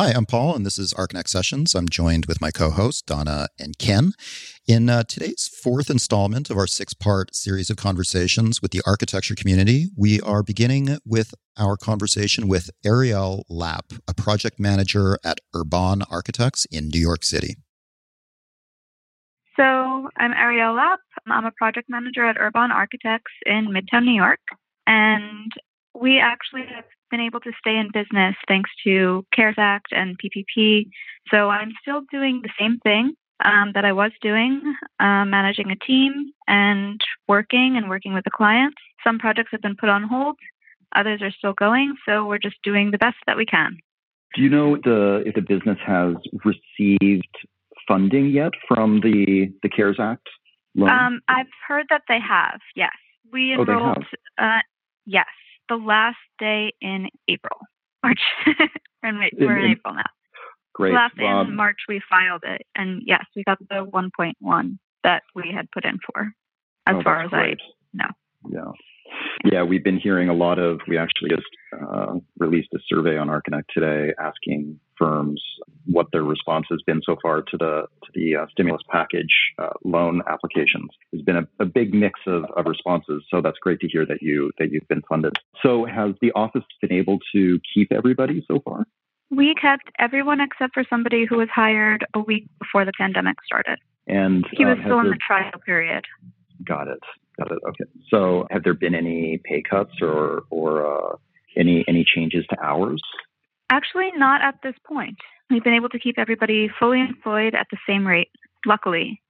Hi, I'm Paul, and this is Archinect Sessions. I'm joined with my co host, Donna and Ken. In uh, today's fourth installment of our six part series of conversations with the architecture community, we are beginning with our conversation with Arielle Lapp, a project manager at Urban Architects in New York City. So, I'm Arielle Lapp. I'm a project manager at Urban Architects in Midtown New York. And we actually have been able to stay in business thanks to CARES Act and PPP. So I'm still doing the same thing um, that I was doing, uh, managing a team and working and working with the clients. Some projects have been put on hold, others are still going. So we're just doing the best that we can. Do you know the, if the business has received funding yet from the, the CARES Act? Um, I've heard that they have, yes. We oh, enrolled, oh, uh, yes the last day in April. March. we're in, we're in, in April now. Great. Last day in March we filed it, and yes, we got the 1.1 that we had put in for, as oh, far as great. I know. Yeah. Yeah, we've been hearing a lot of. We actually just uh, released a survey on Archinect today, asking firms what their response has been so far to the to the uh, stimulus package uh, loan applications. There's been a, a big mix of, of responses, so that's great to hear that you that you've been funded. So, has the office been able to keep everybody so far? We kept everyone except for somebody who was hired a week before the pandemic started. And he was uh, still in there... the trial period. Got it. Got it. Okay. So, have there been any pay cuts or or uh, any any changes to hours? Actually, not at this point. We've been able to keep everybody fully employed at the same rate, luckily,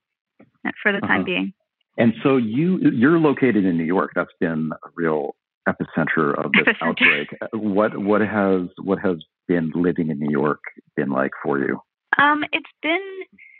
for the time uh-huh. being. And so you you're located in New York. That's been a real epicenter of this epicenter. outbreak. What what has what has been living in New York been like for you? Um, it's been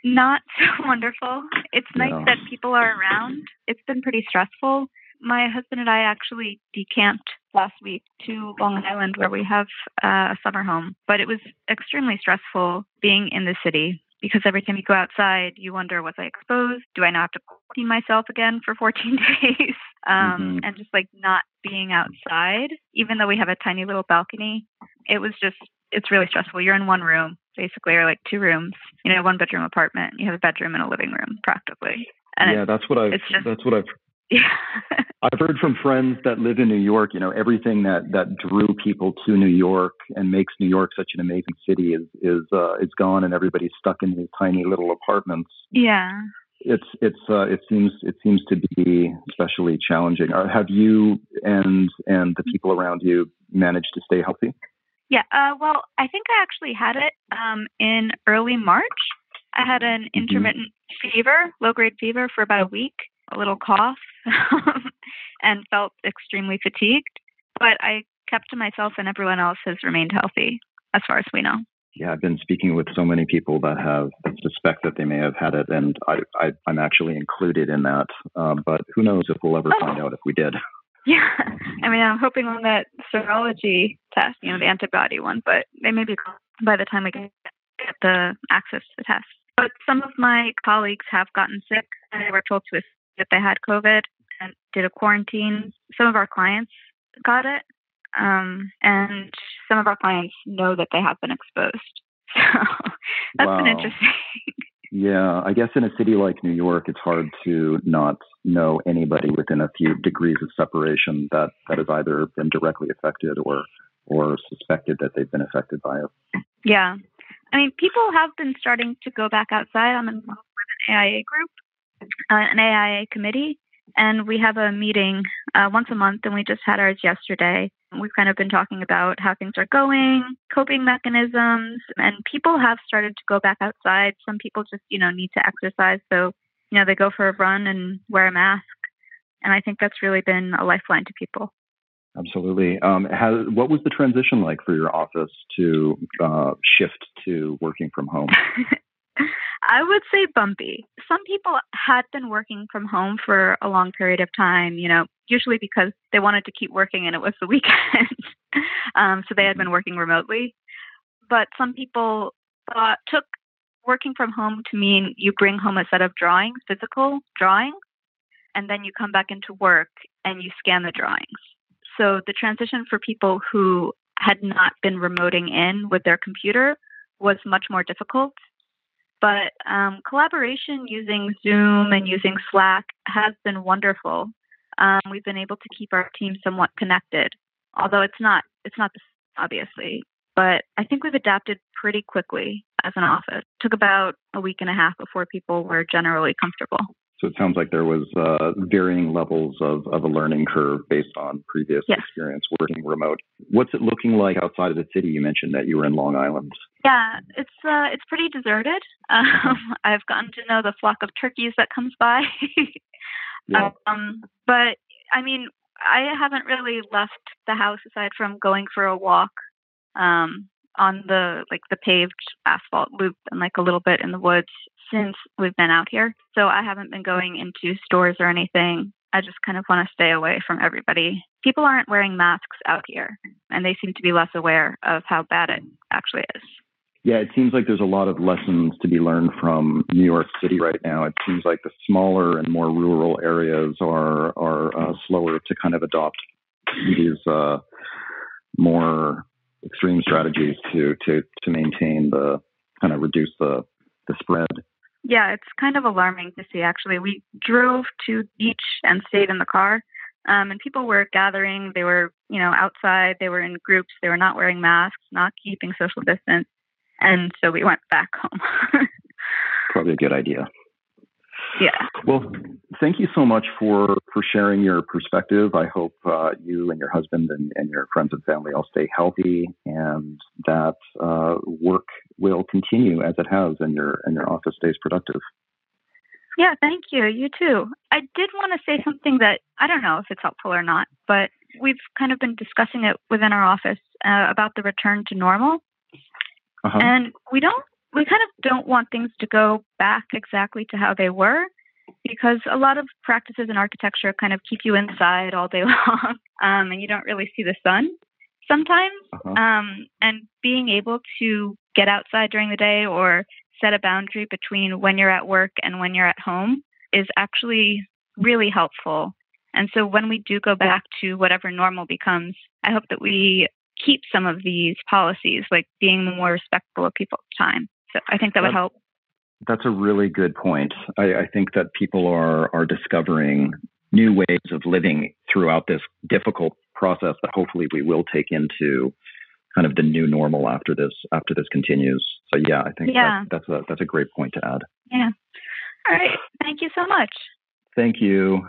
not so wonderful. It's nice yeah. that people are around. It's been pretty stressful. My husband and I actually decamped last week to Long Island where we have uh, a summer home, but it was extremely stressful being in the city because every time you go outside, you wonder, was I exposed? Do I now have to quarantine myself again for 14 days? Um, mm-hmm. And just like not being outside, even though we have a tiny little balcony, it was just, it's really stressful. You're in one room, basically, or like two rooms, you know, one bedroom apartment. You have a bedroom and a living room practically. And yeah, that's what I've, just, that's what I've. I've heard from friends that live in New York, you know, everything that, that drew people to New York and makes New York such an amazing city is is uh, is gone, and everybody's stuck in these tiny little apartments. Yeah. It's it's uh, it seems it seems to be especially challenging. Uh, have you and and the people around you managed to stay healthy? Yeah. Uh, well, I think I actually had it um, in early March. I had an mm-hmm. intermittent mm-hmm. fever, low grade fever, for about a week a little cough and felt extremely fatigued. But I kept to myself, and everyone else has remained healthy as far as we know. Yeah, I've been speaking with so many people that have suspect that they may have had it, and I, am actually included in that. Um, but who knows if we'll ever oh. find out if we did. Yeah, I mean, I'm hoping on that serology test, you know, the antibody one, but they may be by the time we get the access to the test. But some of my colleagues have gotten sick, and they were told to that they had COVID and did a quarantine. Some of our clients got it, um, and some of our clients know that they have been exposed. So that's wow. been interesting. Yeah, I guess in a city like New York, it's hard to not know anybody within a few degrees of separation that, that has either been directly affected or or suspected that they've been affected by it. Yeah. I mean, people have been starting to go back outside. I'm involved with an AIA group, an AIA committee, and we have a meeting uh, once a month, and we just had ours yesterday. We've kind of been talking about how things are going, coping mechanisms, and people have started to go back outside. Some people just, you know, need to exercise, so you know they go for a run and wear a mask, and I think that's really been a lifeline to people. Absolutely. Um, has, what was the transition like for your office to uh, shift to working from home? I would say bumpy. Some people had been working from home for a long period of time, you know, usually because they wanted to keep working and it was the weekend. um, so they had been working remotely. But some people thought, took working from home to mean you bring home a set of drawings, physical drawings, and then you come back into work and you scan the drawings. So the transition for people who had not been remoting in with their computer was much more difficult. But um, collaboration using Zoom and using Slack has been wonderful. Um, we've been able to keep our team somewhat connected, although it's not it's not the obviously. But I think we've adapted pretty quickly as an office. It took about a week and a half before people were generally comfortable. So it sounds like there was uh, varying levels of, of a learning curve based on previous yes. experience working remote. What's it looking like outside of the city? You mentioned that you were in Long Island. Yeah, it's uh, it's pretty deserted. Um, I've gotten to know the flock of turkeys that comes by. yeah. Um, but I mean, I haven't really left the house aside from going for a walk um, on the like the paved asphalt loop and like a little bit in the woods since we've been out here. So I haven't been going into stores or anything. I just kind of want to stay away from everybody. People aren't wearing masks out here, and they seem to be less aware of how bad it actually is. Yeah, it seems like there's a lot of lessons to be learned from New York City right now. It seems like the smaller and more rural areas are are uh, slower to kind of adopt these uh, more extreme strategies to to to maintain the kind of reduce the the spread. Yeah, it's kind of alarming to see. Actually, we drove to beach and stayed in the car, um, and people were gathering. They were, you know, outside. They were in groups. They were not wearing masks, not keeping social distance, and so we went back home. Probably a good idea. Yeah. Well, thank you so much for for sharing your perspective. I hope uh, you and your husband and, and your friends and family all stay healthy, and that uh, work will continue as it has, and your and your office stays productive. Yeah, thank you. You too. I did want to say something that I don't know if it's helpful or not, but we've kind of been discussing it within our office uh, about the return to normal. Uh-huh. And we don't we kind of don't want things to go back exactly to how they were because a lot of practices in architecture kind of keep you inside all day long um, and you don't really see the sun sometimes. Uh-huh. Um, and being able to get outside during the day or set a boundary between when you're at work and when you're at home is actually really helpful. And so when we do go back to whatever normal becomes, I hope that we keep some of these policies, like being more respectful of people's time. So I think that would help. That's a really good point. I, I think that people are are discovering new ways of living throughout this difficult process that hopefully we will take into kind of the new normal after this after this continues. So yeah, I think yeah. That, that's a that's a great point to add. Yeah. All right. Thank you so much. Thank you.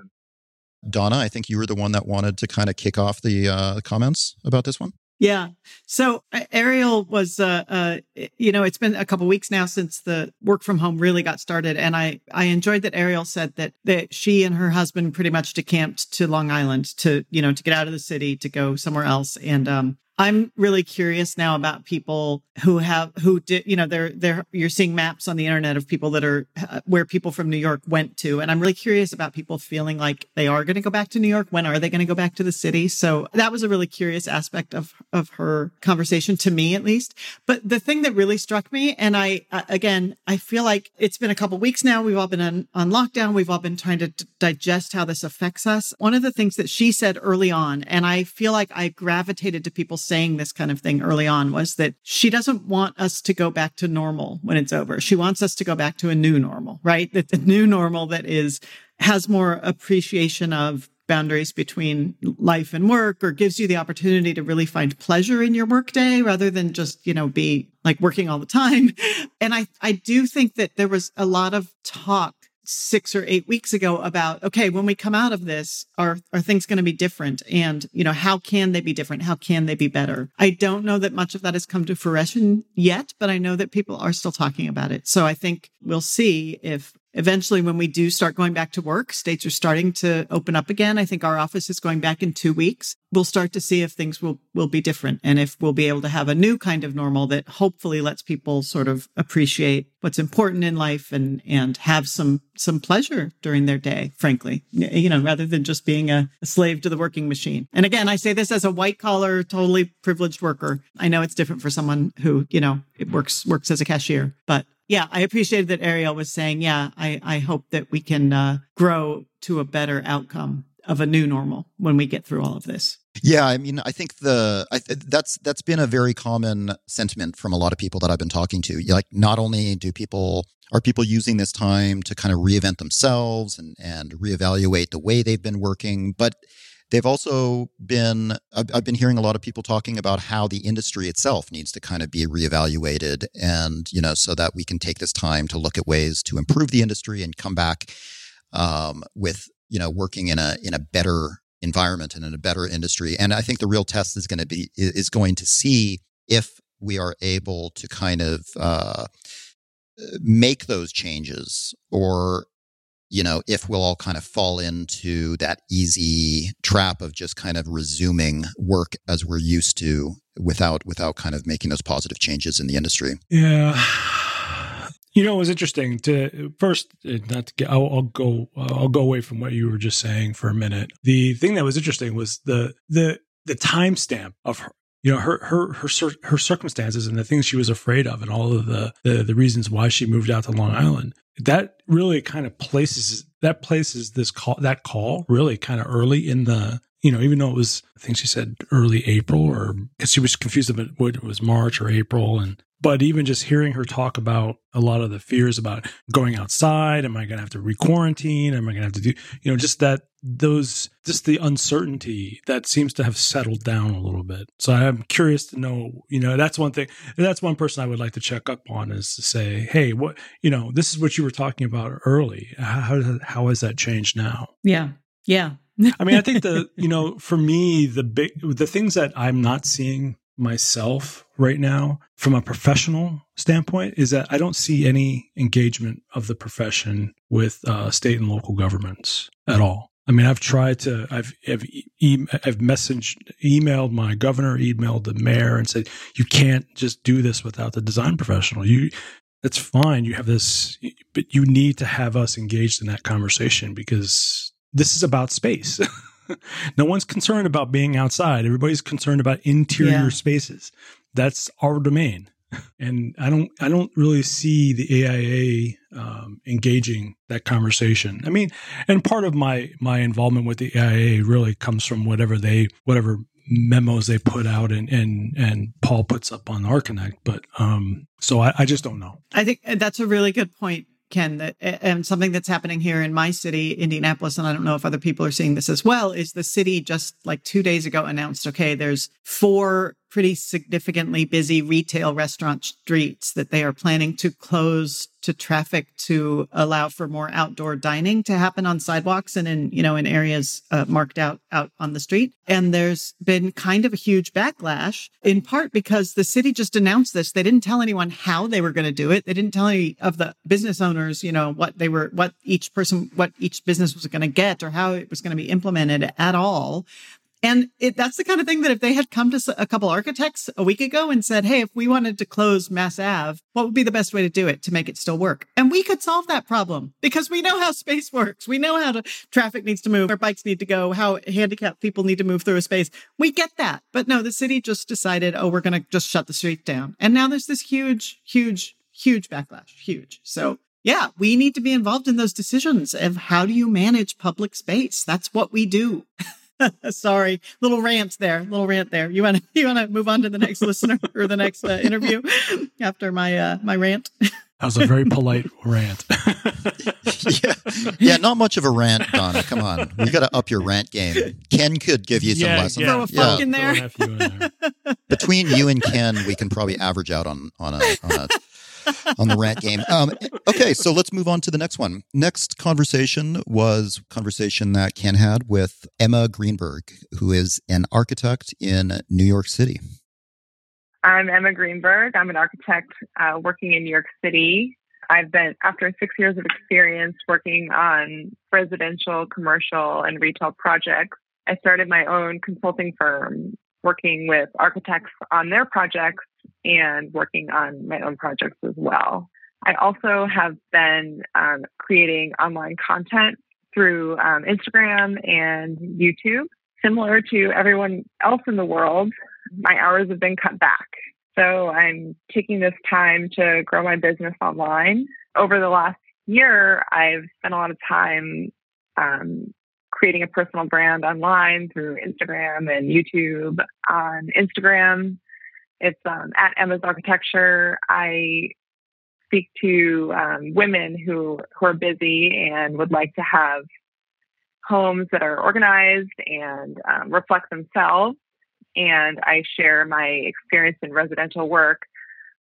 Donna, I think you were the one that wanted to kind of kick off the uh, comments about this one. Yeah. So Arielle was, uh, uh, you know, it's been a couple weeks now since the work from home really got started, and I I enjoyed that Arielle said that that she and her husband pretty much decamped to Long Island to you know to get out of the city to go somewhere else, and um, I'm really curious now about people who have who did you know they're they're you're seeing maps on the internet of people that are uh, where people from New York went to and I'm really curious about people feeling like they are going to go back to New York. When are they going to go back to the city? So that was a really curious aspect of of her conversation to me at least. But the thing that really struck me and I uh, again I feel like it's been a couple weeks now we've all been on, on lockdown we've all been trying to d- digest how this affects us. One of the things that she said early on and I feel like I gravitated to people saying this kind of thing early on was that she doesn't want us to go back to normal when it's over. She wants us to go back to a new normal, right? That the new normal that is has more appreciation of boundaries between life and work or gives you the opportunity to really find pleasure in your workday rather than just, you know, be like working all the time. And I, I do think that there was a lot of talk six or eight weeks ago about okay when we come out of this are are things going to be different? And you know how can they be different? How can they be better? I don't know that much of that has come to fruition yet but i know that people are still talking about it. So i think we'll see if eventually when we do start going back to work states are starting to open up again. I think our office is going back in two weeks. We'll start to see if things will will be different and if we'll be able to have a new kind of normal that hopefully lets people sort of appreciate what's important in life and and have some some pleasure during their day frankly you know rather than just being a, a slave to the working machine. And again i say this as a white collar totally privileged worker. I know it's different for someone who you know it works works as a cashier but yeah, I appreciated that Arielle was saying, yeah, I, I hope that we can uh, grow to a better outcome of a new normal when we get through all of this. Yeah, I mean, I think the I th- that's that's been a very common sentiment from a lot of people that I've been talking to. Like, not only do people are people using this time to kind of reinvent themselves and and reevaluate the way they've been working, but they've also been I've, I've been hearing a lot of people talking about how the industry itself needs to kind of be reevaluated, and you know, so that we can take this time to look at ways to improve the industry and come back um, with you know working in a in a better environment and in a better industry. And I think the real test is going to be is going to see if we are able to kind of uh, make those changes, or you know, if we'll all kind of fall into that easy trap of just kind of resuming work as we're used to without without kind of making those positive changes in the industry. Yeah. You know, it was interesting to first uh, not to get. I'll, I'll go. I'll go away from what you were just saying for a minute. The thing that was interesting was the the the timestamp of her. You know her her her her circumstances and the things she was afraid of, and all of the, the the reasons why she moved out to Long Island. That really kind of places that places this call that call really kind of early in the you know, even though it was, I think she said early April or because she was confused about what it was March or April. And but even just hearing her talk about a lot of the fears about going outside, am I going to have to re-quarantine? Am I going to have to do, you know, just that those, just the uncertainty that seems to have settled down a little bit. So I'm curious to know, you know, that's one thing. That's one person I would like to check up on is to say, hey, what, you know, this is what you were talking about early. How how has that changed now? Yeah, yeah. I mean, I think the, you know, for me, the big, the things that I'm not seeing myself right now from a professional standpoint is that I don't see any engagement of the profession with uh, state and local governments at all. I mean, I've tried to, I've, I've, e- I've messaged, emailed my governor, emailed the mayor and said, you can't just do this without the design professional. You, that's fine. You have this, but you need to have us engaged in that conversation because this is about space. no one's concerned about being outside. Everybody's concerned about interior yeah. spaces. That's our domain. And I don't, I don't really see the AIA um, engaging that conversation. I mean, and part of my my involvement with the AIA really comes from whatever they, whatever memos they put out and and and Paul puts up on Archinect. But um, so I, I just don't know. I think that's a really good point Ken, that, and something that's happening here in my city, Indianapolis, and I don't know if other people are seeing this as well, is the city just like two days ago announced, okay, there's four pretty significantly busy retail restaurant streets that they are planning to close to traffic to allow for more outdoor dining to happen on sidewalks and in you know in areas uh, marked out out on the street. And there's been kind of a huge backlash in part because the city just announced this. They didn't tell anyone how they were going to do it. They didn't tell any of the business owners you know what they were what each person what each business was going to get or how it was going to be implemented at all and it, that's the kind of thing that if they had come to a couple architects a week ago and said, Hey, if we wanted to close Mass Ave, what would be the best way to do it to make it still work? And we could solve that problem because we know how space works. We know how to, traffic needs to move, our bikes need to go, how handicapped people need to move through a space. We get that. But no, the city just decided, Oh, we're going to just shut the street down. And now there's this huge, huge, huge backlash. Huge. So yeah, we need to be involved in those decisions of how do you manage public space? That's what we do. Sorry, little rant there, little rant there. You want to you want to move on to the next listener or the next uh, interview after my uh, my rant. That was a very polite rant. yeah, yeah, not much of a rant, Donna. Come on, we got to up your rant game. Ken could give you some yeah, lessons. Yeah, Throw a fuck yeah. in there. in there. Between you and Ken, we can probably average out on on a, on a on the rant game. Um, okay, so let's move on to the next one. Next conversation was conversation that Ken had with Emma Greenberg, who is an architect in New York City. I'm Emma Greenberg. I'm an architect uh, working in New York City. I've been, after six years of experience working on residential, commercial, and retail projects, I started my own consulting firm working with architects on their projects and working on my own projects as well. I also have been um, creating online content through um, Instagram and YouTube. Similar to everyone else in the world, my hours have been cut back. So I'm taking this time to grow my business online. Over the last year, I've spent a lot of time um, creating a personal brand online through Instagram and YouTube. On Instagram, it's um, at Emma's Architecture. I speak to um, women who who are busy and would like to have homes that are organized and um, reflect themselves. And I share my experience in residential work,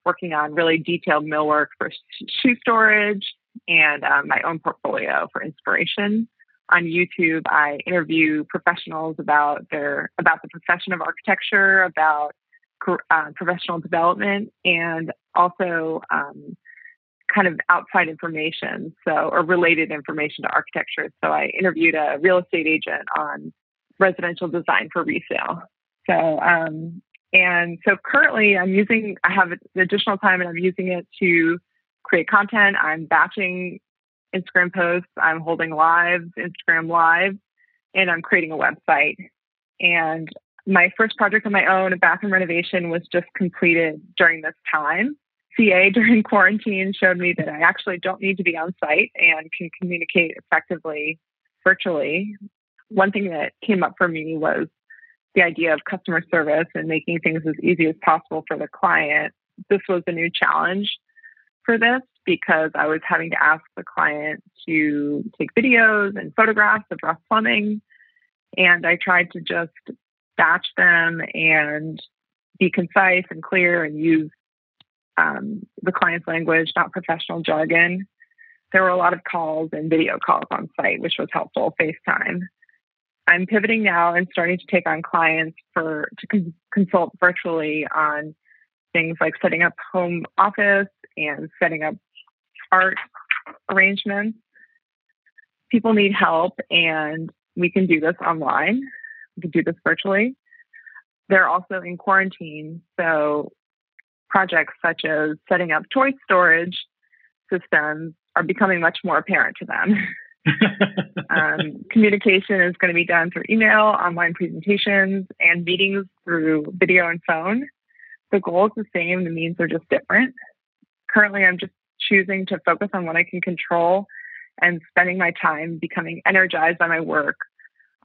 working on really detailed millwork for shoe storage and um, my own portfolio for inspiration. On YouTube, I interview professionals about their about the profession of architecture, about uh, professional development, and also um, kind of outside information, so or related information to architecture. So I interviewed a real estate agent on residential design for resale. So um, and so currently I'm using I have additional time and I'm using it to create content. I'm batching Instagram posts. I'm holding lives, Instagram live, and I'm creating a website. And my first project on my own, a bathroom renovation, was just completed during this time. CA during quarantine showed me that I actually don't need to be on site and can communicate effectively virtually. One thing that came up for me was the idea of customer service and making things as easy as possible for the client. This was a new challenge for this because I was having to ask the client to take videos and photographs of rough plumbing. And I tried to just batch them and be concise and clear and use um, the client's language, not professional jargon. There were a lot of calls and video calls on site, which was helpful, FaceTime. I'm pivoting now and starting to take on clients for to con- consult virtually on things like setting up home office and setting up art arrangements. People need help, and we can do this online. We can do this virtually. They're also in quarantine, so projects such as setting up toy storage systems are becoming much more apparent to them. um, communication is going to be done through email, online presentations, and meetings through video and phone. The goal is the same, the means are just different. Currently, I'm just choosing to focus on what I can control and spending my time becoming energized by my work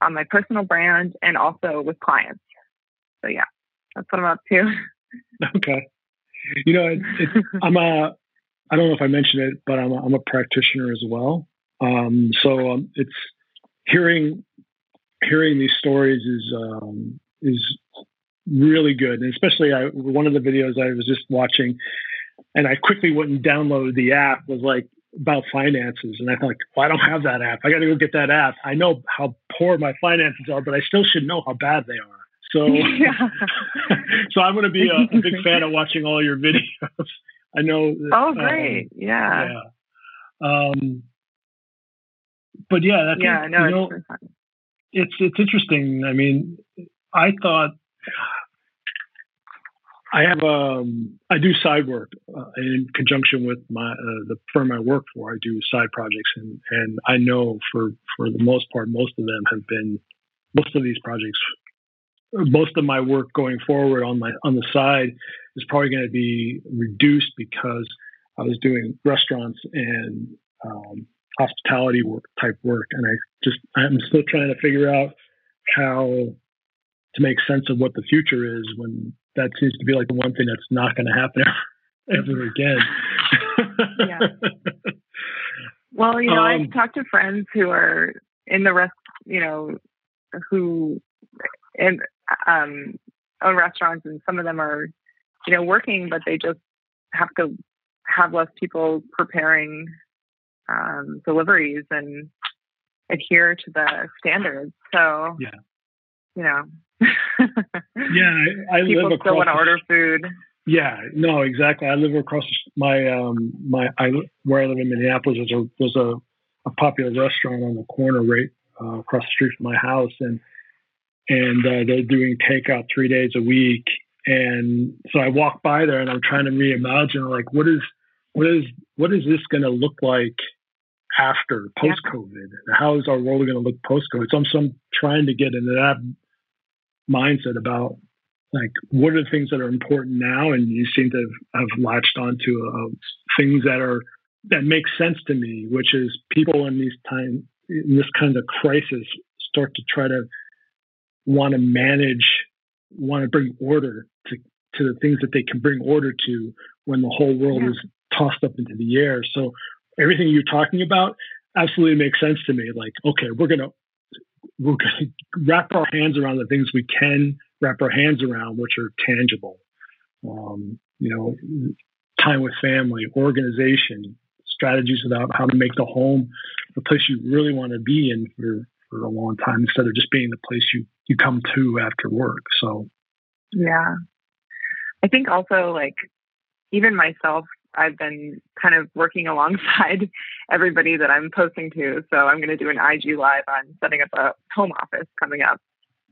on my personal brand and also with clients. So, yeah, that's what I'm up to. Okay. You know, it, it, I'm a, I don't know if I mentioned it, but I'm a, I'm a practitioner as well. Um, so um, it's hearing hearing these stories is um, is really good, and especially I, one of the videos I was just watching, and I quickly went and downloaded the app was like about finances, and I thought, well, I don't have that app. I got to go get that app. I know how poor my finances are, but I still should know how bad they are. So, yeah. so I'm going to be a, a, big fan of watching all your videos. I know. oh, great! Um, yeah. Yeah. Um, but yeah, that's yeah, no, you know, it's it's interesting. I mean, I thought I have um I do side work uh, in conjunction with my uh, the firm I work for. I do side projects, and and I know for for the most part, most of them have been most of these projects most of my work going forward on my on the side is probably going to be reduced because I was doing restaurants and um, hospitality work type work, and I just I'm still trying to figure out how to make sense of what the future is when that seems to be like the one thing that's not going to happen ever, again. yeah. Well, you know, um, I've talked to friends who are in the rest, you know, who and um, own restaurants, and some of them are, you know, working, but they just have to have less people preparing um, deliveries and adhere to the standards. So, yeah, you know, yeah, I, I people live still want to order food. Yeah, no, exactly. I live across my um my I where I live in Minneapolis. There's a there's a, a popular restaurant on the corner right uh, across the street from my house, and and uh, they're doing takeout three days a week. And so I walk by there and I'm trying to reimagine like what is what is what is this going to look like after post COVID? How is our world going to look post COVID? So I'm, so I'm trying to get into that mindset about like what are the things that are important now, and you seem to have, have latched onto uh, things that are that make sense to me, which is people in these times in this kind of crisis start to try to want to manage, want to bring order to, to the things that they can bring order to when the whole world yeah. is tossed up into the air. So everything you're talking about absolutely makes sense to me. Like, okay, we're gonna we're gonna wrap our hands around the things we can wrap our hands around, which are tangible. Um, you know, time with family, organization, strategies about how to make the home the place you really want to be in for, for a long time instead of just being the place you, you come to after work. So, yeah. I think also like even myself, I've been kind of working alongside everybody that I'm posting to. So I'm going to do an IG live on setting up a home office coming up.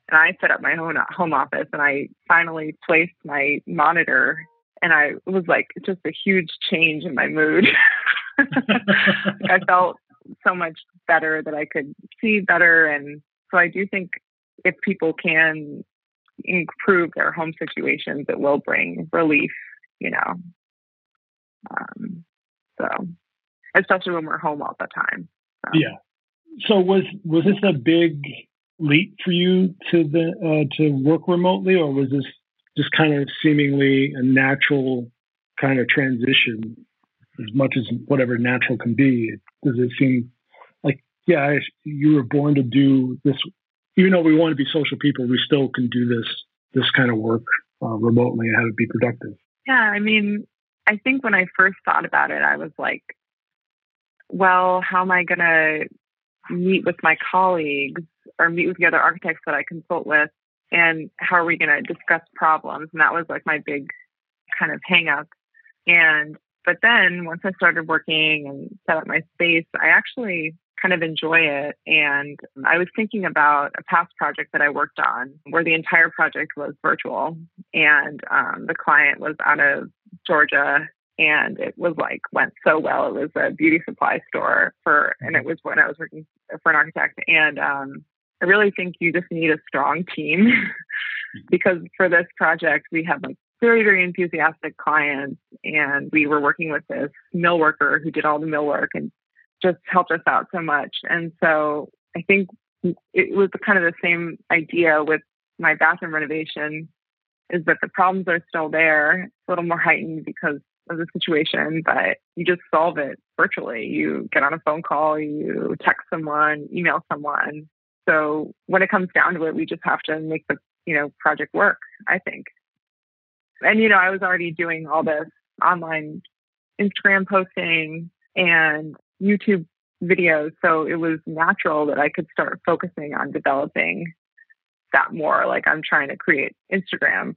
And I set up my own uh, home office and I finally placed my monitor and I was like, just a huge change in my mood. I felt so much better that I could see better. And so I do think if people can improve their home situations, it will bring relief, you know. Um, so, especially when we're home all the time. So. Yeah. So was was this a big leap for you to the uh, to work remotely, or was this just kind of seemingly a natural kind of transition as much as whatever natural can be. Does it seem like, yeah, you were born to do this? Even though we want to be social people, we still can do this this kind of work uh, remotely and have it be productive. Yeah, I mean, I think when I first thought about it, I was like, well, how am I going to meet with my colleagues or meet with the other architects that I consult with? And how are we going to discuss problems? And that was like my big kind of hang up. And but then once I started working and set up my space, I actually kind of enjoy it. And I was thinking about a past project that I worked on where the entire project was virtual and um, the client was out of Georgia and it was like went so well. It was a beauty supply store for, and it was when I was working for an architect. And um, I really think you just need a strong team because for this project, we had like very, very enthusiastic clients. And we were working with this mill worker who did all the mill work and just helped us out so much. And so I think it was kind of the same idea with my bathroom renovation is that the problems are still there. It's a little more heightened because of the situation, but you just solve it virtually. You get on a phone call, you text someone, email someone. So when it comes down to it, we just have to make the you know project work. I think and you know, I was already doing all this online Instagram posting and YouTube videos, so it was natural that I could start focusing on developing that more. Like I'm trying to create Instagram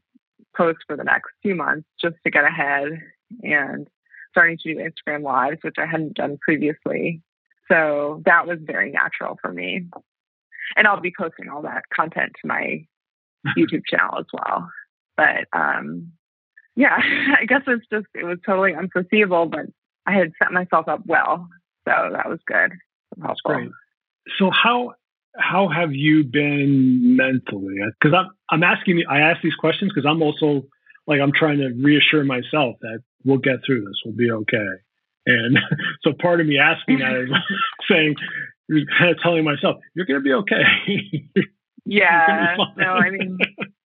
posts for the next few months just to get ahead and starting to do Instagram lives, which I hadn't done previously. So that was very natural for me. And I'll be posting all that content to my YouTube channel as well. But um, yeah, I guess it's just it was totally unforeseeable, but I had set myself up well, so that was good. That's great. So how how have you been mentally? Because I'm I'm asking me I ask these questions because I'm also like I'm trying to reassure myself that we'll get through this, we'll be okay. And so part of me asking that is saying, kind of telling myself, you're going to be okay. yeah. no, I mean,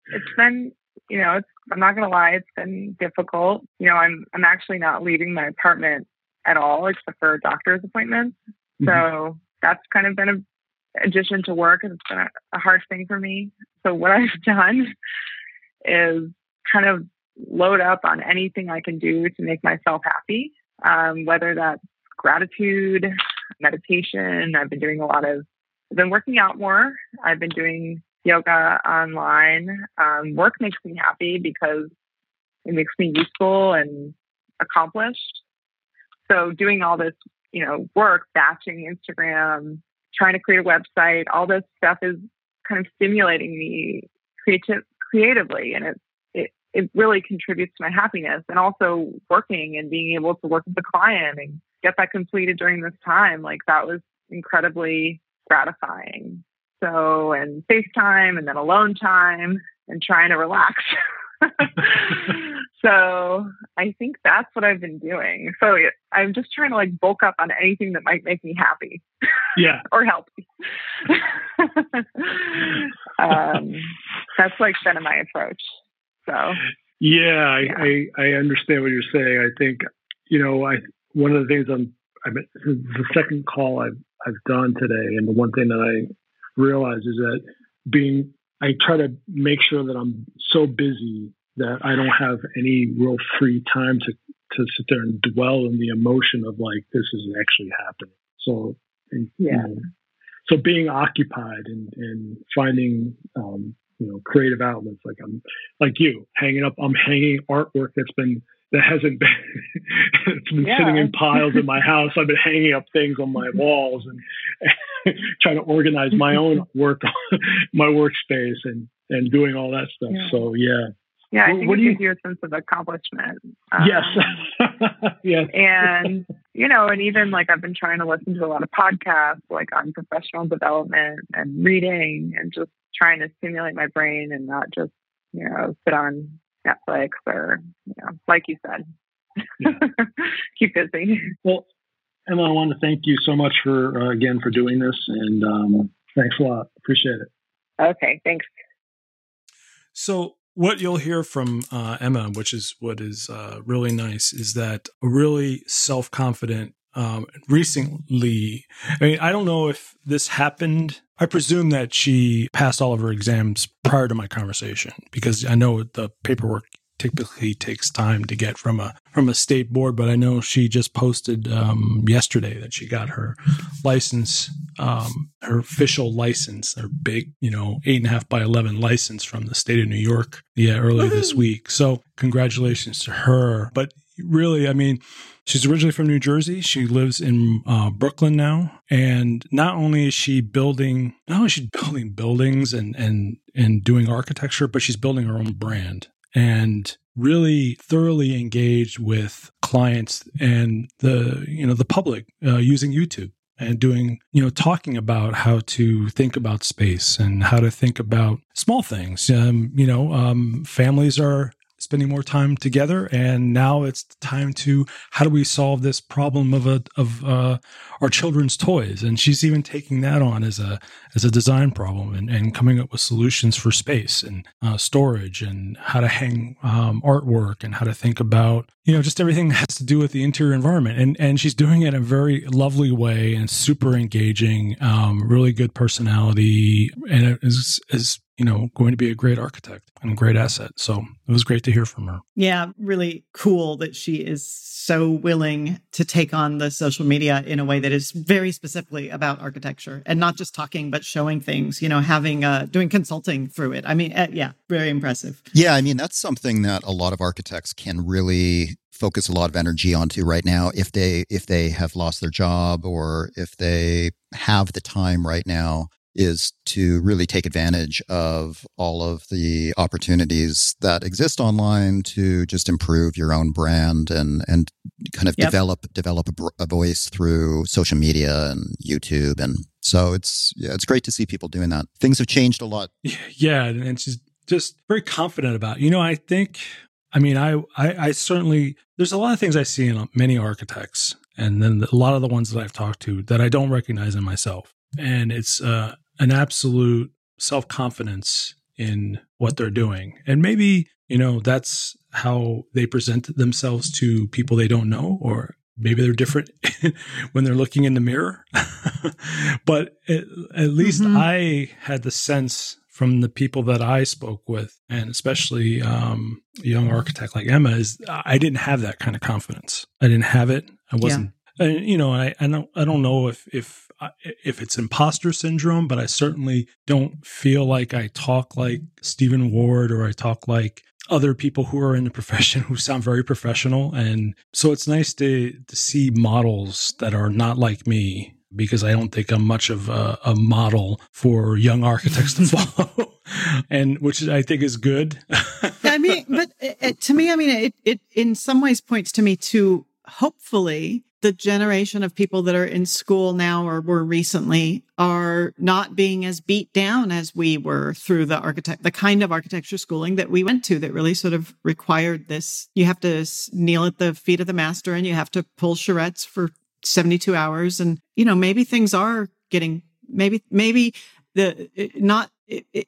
it's been you know, it's, I'm not going to lie, it's been difficult. You know, I'm, I'm actually not leaving my apartment at all except for doctor's appointments. Mm-hmm. So that's kind of been an addition to work and it's been a, a hard thing for me. So what I've done is kind of load up on anything I can do to make myself happy, um, whether that's gratitude, meditation. I've been doing a lot of, I've been working out more. I've been doing yoga online. Um, work makes me happy because it makes me useful and accomplished. So doing all this, you know, work, batching Instagram, trying to create a website, all this stuff is kind of stimulating me creative, creatively, and it, it it really contributes to my happiness. And also working and being able to work with the client and get that completed during this time, like that was incredibly gratifying so and FaceTime and then alone time and trying to relax. so I think that's what I've been doing. So I'm just trying to like bulk up on anything that might make me happy. Yeah. or help. um, that's like kind of my approach. So. Yeah, I, yeah. I, I understand what you're saying. I think you know I one of the things I'm I mean, the second call I've I've done today, and the one thing that I realize is that being I try to make sure that I'm so busy that I don't have any real free time to to sit there and dwell in the emotion of like this is actually happening. So and, yeah. You know, so being occupied and, and finding um, you know creative outlets like I'm like you hanging up I'm hanging artwork that's been that hasn't been it's been yeah. sitting in piles in my house. I've been hanging up things on my walls and trying to organize my own work, my workspace, and and doing all that stuff. Yeah. So yeah. Yeah, I think what, it gives you, you a sense of accomplishment. Um, yes. yes. And, you know, and even like I've been trying to listen to a lot of podcasts like on professional development and reading and just trying to stimulate my brain and not just, you know, sit on Netflix or, you know, like you said, yeah. keep busy. Well, Emma, I want to thank you so much for, uh, again, for doing this. And um, thanks a lot. Appreciate it. Okay. Thanks. So, what you'll hear from uh, Emma, which is what is uh, really nice, is that a really self confident um, recently. I mean, I don't know if this happened. I presume that she passed all of her exams prior to my conversation because I know the paperwork typically takes time to get from a from a state board. But I know she just posted um, yesterday that she got her license, um, her official license, her big, you know, eight and a half by eleven license from the state of New York. Yeah, earlier this week. So congratulations to her. But really, I mean, she's originally from New Jersey. She lives in uh, Brooklyn now, and not only is she building, not only she building buildings and and and doing architecture, but she's building her own brand and really thoroughly engaged with clients and the you know the public uh, using YouTube and doing you know talking about how to think about space and how to think about small things um, you know um, families are spending more time together and now it's time to how do we solve this problem of a of uh, our children's toys? And she's even taking that on as a as a design problem and, and coming up with solutions for space and uh, storage and how to hang um, artwork and how to think about you know just everything that has to do with the interior environment. And and she's doing it in a very lovely way and super engaging um, really good personality. And it is is you know, going to be a great architect and a great asset. So it was great to hear from her. Yeah, really cool that she is so willing to take on the social media in a way that is very specifically about architecture and not just talking, but showing things, you know, having, uh, doing consulting through it. I mean, uh, yeah, very impressive. Yeah. I mean, that's something that a lot of architects can really focus a lot of energy onto right now if they if they have lost their job or if they have the time right now is to really take advantage of all of the opportunities that exist online to just improve your own brand and and kind of yep. develop develop a, a, voice through social media and YouTube and so it's yeah it's great to see people doing that. Things have changed a lot. Yeah, and she's just very confident about. It. You know, I think I mean I, I I certainly there's a lot of things I see in many architects and then a lot of the ones that I've talked to that I don't recognize in myself. And it's uh an absolute self confidence in what they're doing. And maybe, you know, that's how they present themselves to people they don't know, or maybe they're different when they're looking in the mirror. but at, at least mm-hmm. I had the sense from the people that I spoke with, and especially um, a young architect like Emma, is I didn't have that kind of confidence. I didn't have it. I wasn't. And, you know, I, I don't. I don't know if if if it's imposter syndrome, but I certainly don't feel like I talk like Stephen Ward or I talk like other people who are in the profession who sound very professional. And so it's nice to, to see models that are not like me because I don't think I'm much of a, a model for young architects to follow. and which I think is good. I mean, but it, to me, I mean, it, it in some ways points to me to hopefully the generation of people that are in school now or were recently are not being as beat down as we were through the architect the kind of architecture schooling that we went to that really sort of required this. You have to kneel at the feet of the master and you have to pull charrettes for 72 hours and you know maybe things are getting maybe maybe the eh, not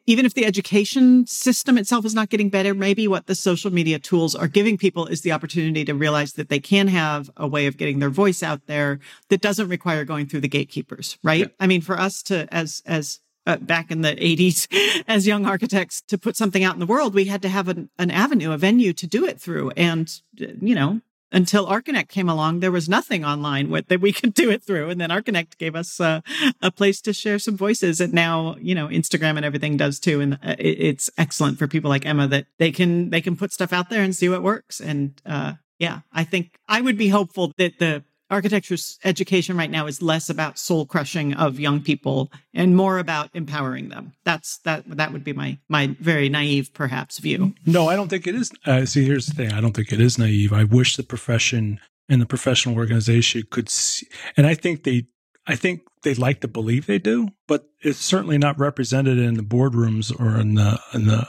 even if the education system itself is not getting better, maybe what the social media tools are giving people is the opportunity to realize that they can have a way of getting their voice out there that doesn't require going through the gatekeepers, right? Yeah. I mean, for us to, as, as, uh, back in the 80s as young architects to put something out in the world we had to have an, an avenue a venue to do it through and you know until Archinect came along, there was nothing online with, that we could do it through. And then Archinect gave us uh, a place to share some voices. And now, you know, Instagram and everything does too. And uh, it's excellent for people like Emma that they can they can put stuff out there and see what works. And uh, yeah, I think I would be hopeful that the architecture education right now is less about soul crushing of young people and more about empowering them. That's that that would be my my very naive perhaps view. No, I don't think it is. Uh, see, here's the thing: I don't think it is naive. I wish the profession and the professional organization could see, and I think they, I think they like to believe they do, but it's certainly not represented in the boardrooms or in the in the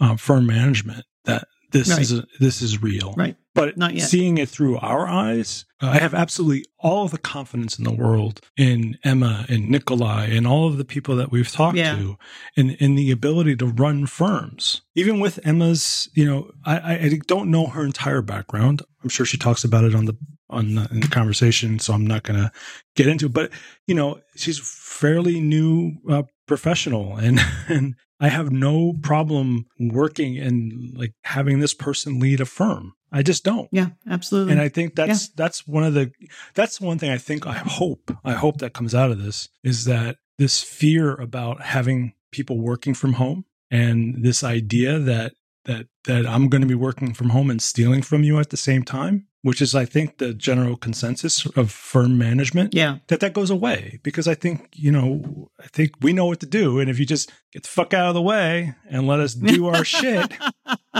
uh, firm management that this right. is a, this is real. Right. But not yet. seeing it through our eyes, I have absolutely all the confidence in the world in Emma and Nikolai and all of the people that we've talked yeah. to and in the ability to run firms. Even with Emma's, you know, I, I don't know her entire background. I'm sure she talks about it on the on the, in the conversation, so I'm not going to get into it. But you know, she's fairly new uh, professional, and and I have no problem working and like having this person lead a firm. I just don't. Yeah, absolutely. And I think that's yeah. that's one of the that's one thing I think I hope I hope that comes out of this is that this fear about having people working from home and this idea that that that I'm going to be working from home and stealing from you at the same time which is I think the general consensus of firm management. Yeah. That that goes away because I think, you know, I think we know what to do and if you just get the fuck out of the way and let us do our shit,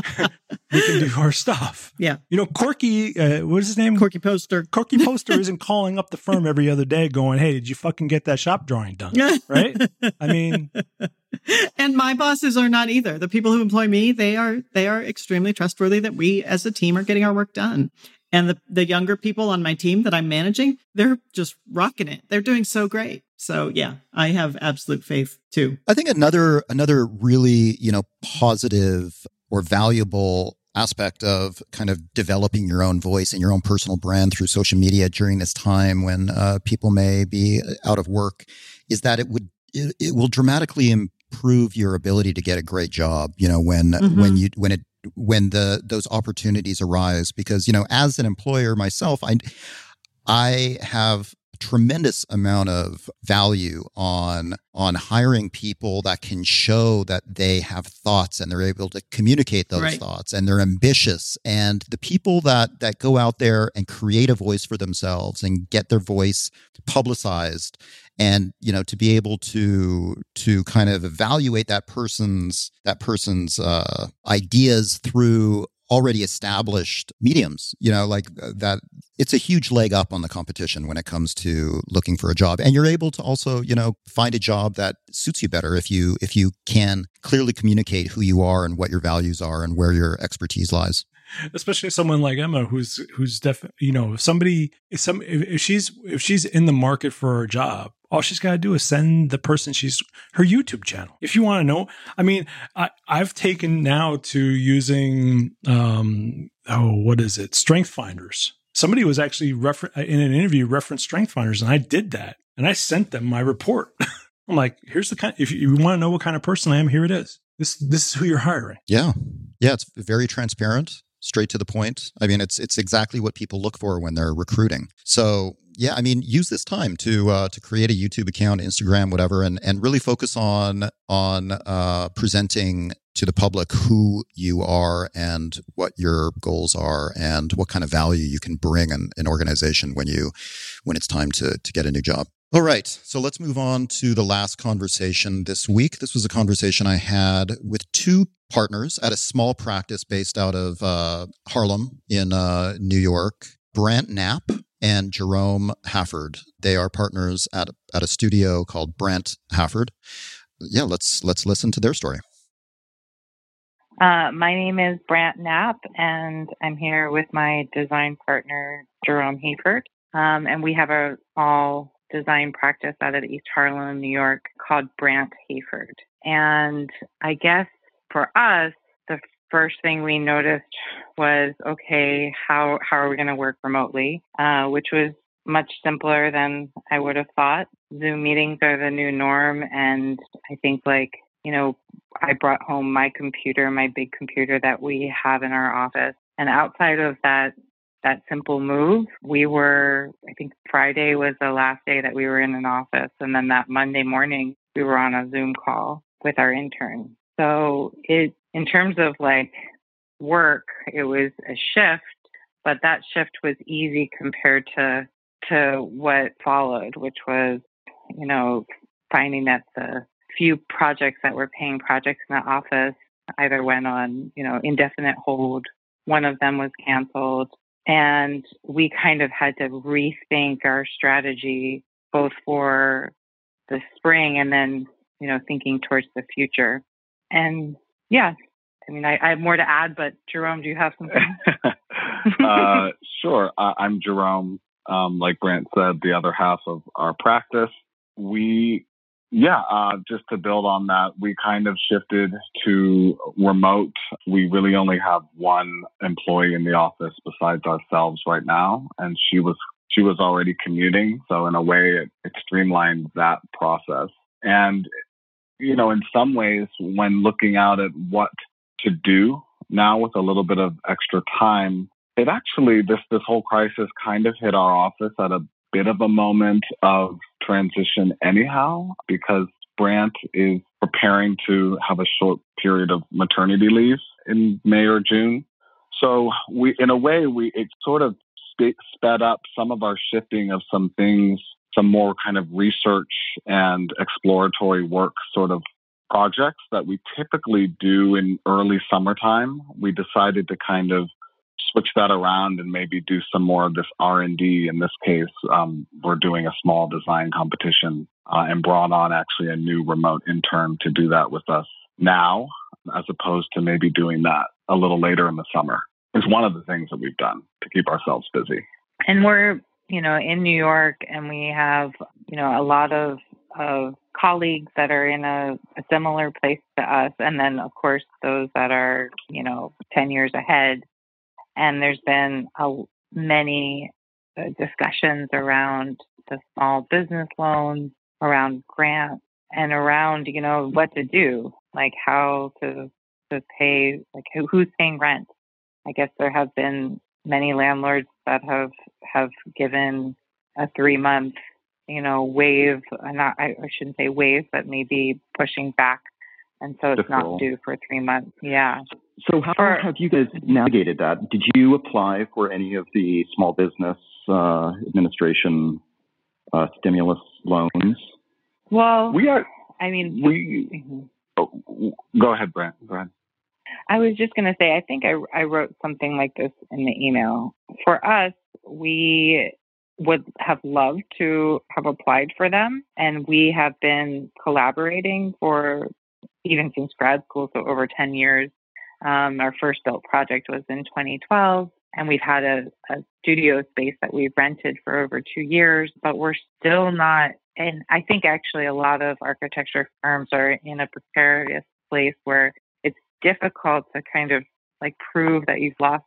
we can do our stuff. Yeah. You know, Corky, uh, what is his name? Corky Poster. Corky Poster isn't calling up the firm every other day going, "Hey, did you fucking get that shop drawing done?" right? I mean, and my bosses are not either. The people who employ me, they are they are extremely trustworthy that we as a team are getting our work done. And the, the younger people on my team that I'm managing, they're just rocking it. They're doing so great. So yeah, I have absolute faith too. I think another another really, you know, positive or valuable aspect of kind of developing your own voice and your own personal brand through social media during this time when uh, people may be out of work is that it would it, it, will dramatically improve your ability to get a great job you know when mm-hmm. when you when it when the those opportunities arise because you know as an employer myself i i have tremendous amount of value on on hiring people that can show that they have thoughts and they're able to communicate those right. thoughts and they're ambitious and the people that that go out there and create a voice for themselves and get their voice publicized and you know to be able to to kind of evaluate that person's that person's uh, ideas through already established mediums you know like uh, that it's a huge leg up on the competition when it comes to looking for a job. And you're able to also you know find a job that suits you better if you if you can clearly communicate who you are and what your values are and where your expertise lies especially someone like Emma who's who's def you know somebody if some if, if she's if she's in the market for a job all she's got to do is send the person she's her YouTube channel. If you want to know, I mean, I, I've taken now to using, um, oh, what is it? Strength finders. Somebody was actually refer- in an interview referenced strength finders and I did that and I sent them my report. I'm like, here's the kind, if you want to know what kind of person I am, here it is. This, this is who you're hiring. Yeah. Yeah. It's very transparent straight to the point. I mean, it's it's exactly what people look for when they're recruiting. So yeah, I mean, use this time to uh, to create a YouTube account, Instagram, whatever, and and really focus on on uh, presenting to the public who you are and what your goals are and what kind of value you can bring in an organization when you when it's time to to get a new job. All right, so let's move on to the last conversation this week. This was a conversation I had with two partners at a small practice based out of uh, Harlem in uh, New York, Brandt Knapp and Jerome Haferd. They are partners at, at a studio called Brandt Haferd. Yeah, let's let's listen to their story. Uh, my name is Brandt Knapp, and I'm here with my design partner, Jerome Haferd. Um, and we have a small design practice out of East Harlem, New York, called Brandt Haferd. And I guess for us, the first thing we noticed was, okay, how how are we going to work remotely? Uh, which was much simpler than I would have thought. Zoom meetings are the new norm, and I think like you know, I brought home my computer, my big computer that we have in our office, and outside of that that simple move, we were, I think Friday was the last day that we were in an office. And then that Monday morning, we were on a Zoom call with our intern. So it, in terms of like work, it was a shift, but that shift was easy compared to, to what followed, which was, you know, finding that the few projects that were paying projects in the office either went on, you know, indefinite hold. One of them was canceled and we kind of had to rethink our strategy both for the spring and then, you know, thinking towards the future. And yeah, I mean, I, I have more to add, but Jerome, do you have something? uh, sure. I'm Jerome. Um, like Brandt said, the other half of our practice. We yeah, uh, just to build on that, we kind of shifted to remote. We really only have one employee in the office besides ourselves right now, and she was she was already commuting, so in a way, it, it streamlined that process. And you know, in some ways, when looking out at what to do now with a little bit of extra time, it actually this this whole crisis kind of hit our office at a bit of a moment of transition anyhow because Brandt is preparing to have a short period of maternity leave in May or June. So we, in a way, we it sort of sped up some of our shifting of some things, some more kind of research and exploratory work sort of projects that we typically do in early summertime. We decided to kind of switch that around and maybe do some more of this R&D. In this case, um, we're doing a small design competition uh, and brought on actually a new remote intern to do that with us now, as opposed to maybe doing that a little later in the summer. Is one of the things that we've done to keep ourselves busy. And we're, you know, in New York, and we have, you know, a lot of of colleagues that are in a, a, similar place to us, and then of course those that are, you know, ten years ahead and there's been a, many uh, discussions around the small business loans, around grants, and around you know what to do, like how to to pay, like who, who's paying rent. I guess there have been many landlords that have have given a three month you know waive uh, not I, I shouldn't say waive but maybe pushing back. And so it's not due for three months. Yeah so, how for, have you guys navigated that? Did you apply for any of the Small Business uh, Administration uh, stimulus loans? Well, we are. I mean, we. Mm-hmm. Oh, go ahead, Brandt. Go ahead. I was just going to say, I think I, I wrote something like this in the email. For us, we would have loved to have applied for them, and we have been collaborating for even since grad school, so over 10 years um, our first built project was in 2012, and we've had a, a studio space that we've rented for over two years, but we're still not. And I think actually a lot of architecture firms are in a precarious place where it's difficult to kind of like prove that you've lost,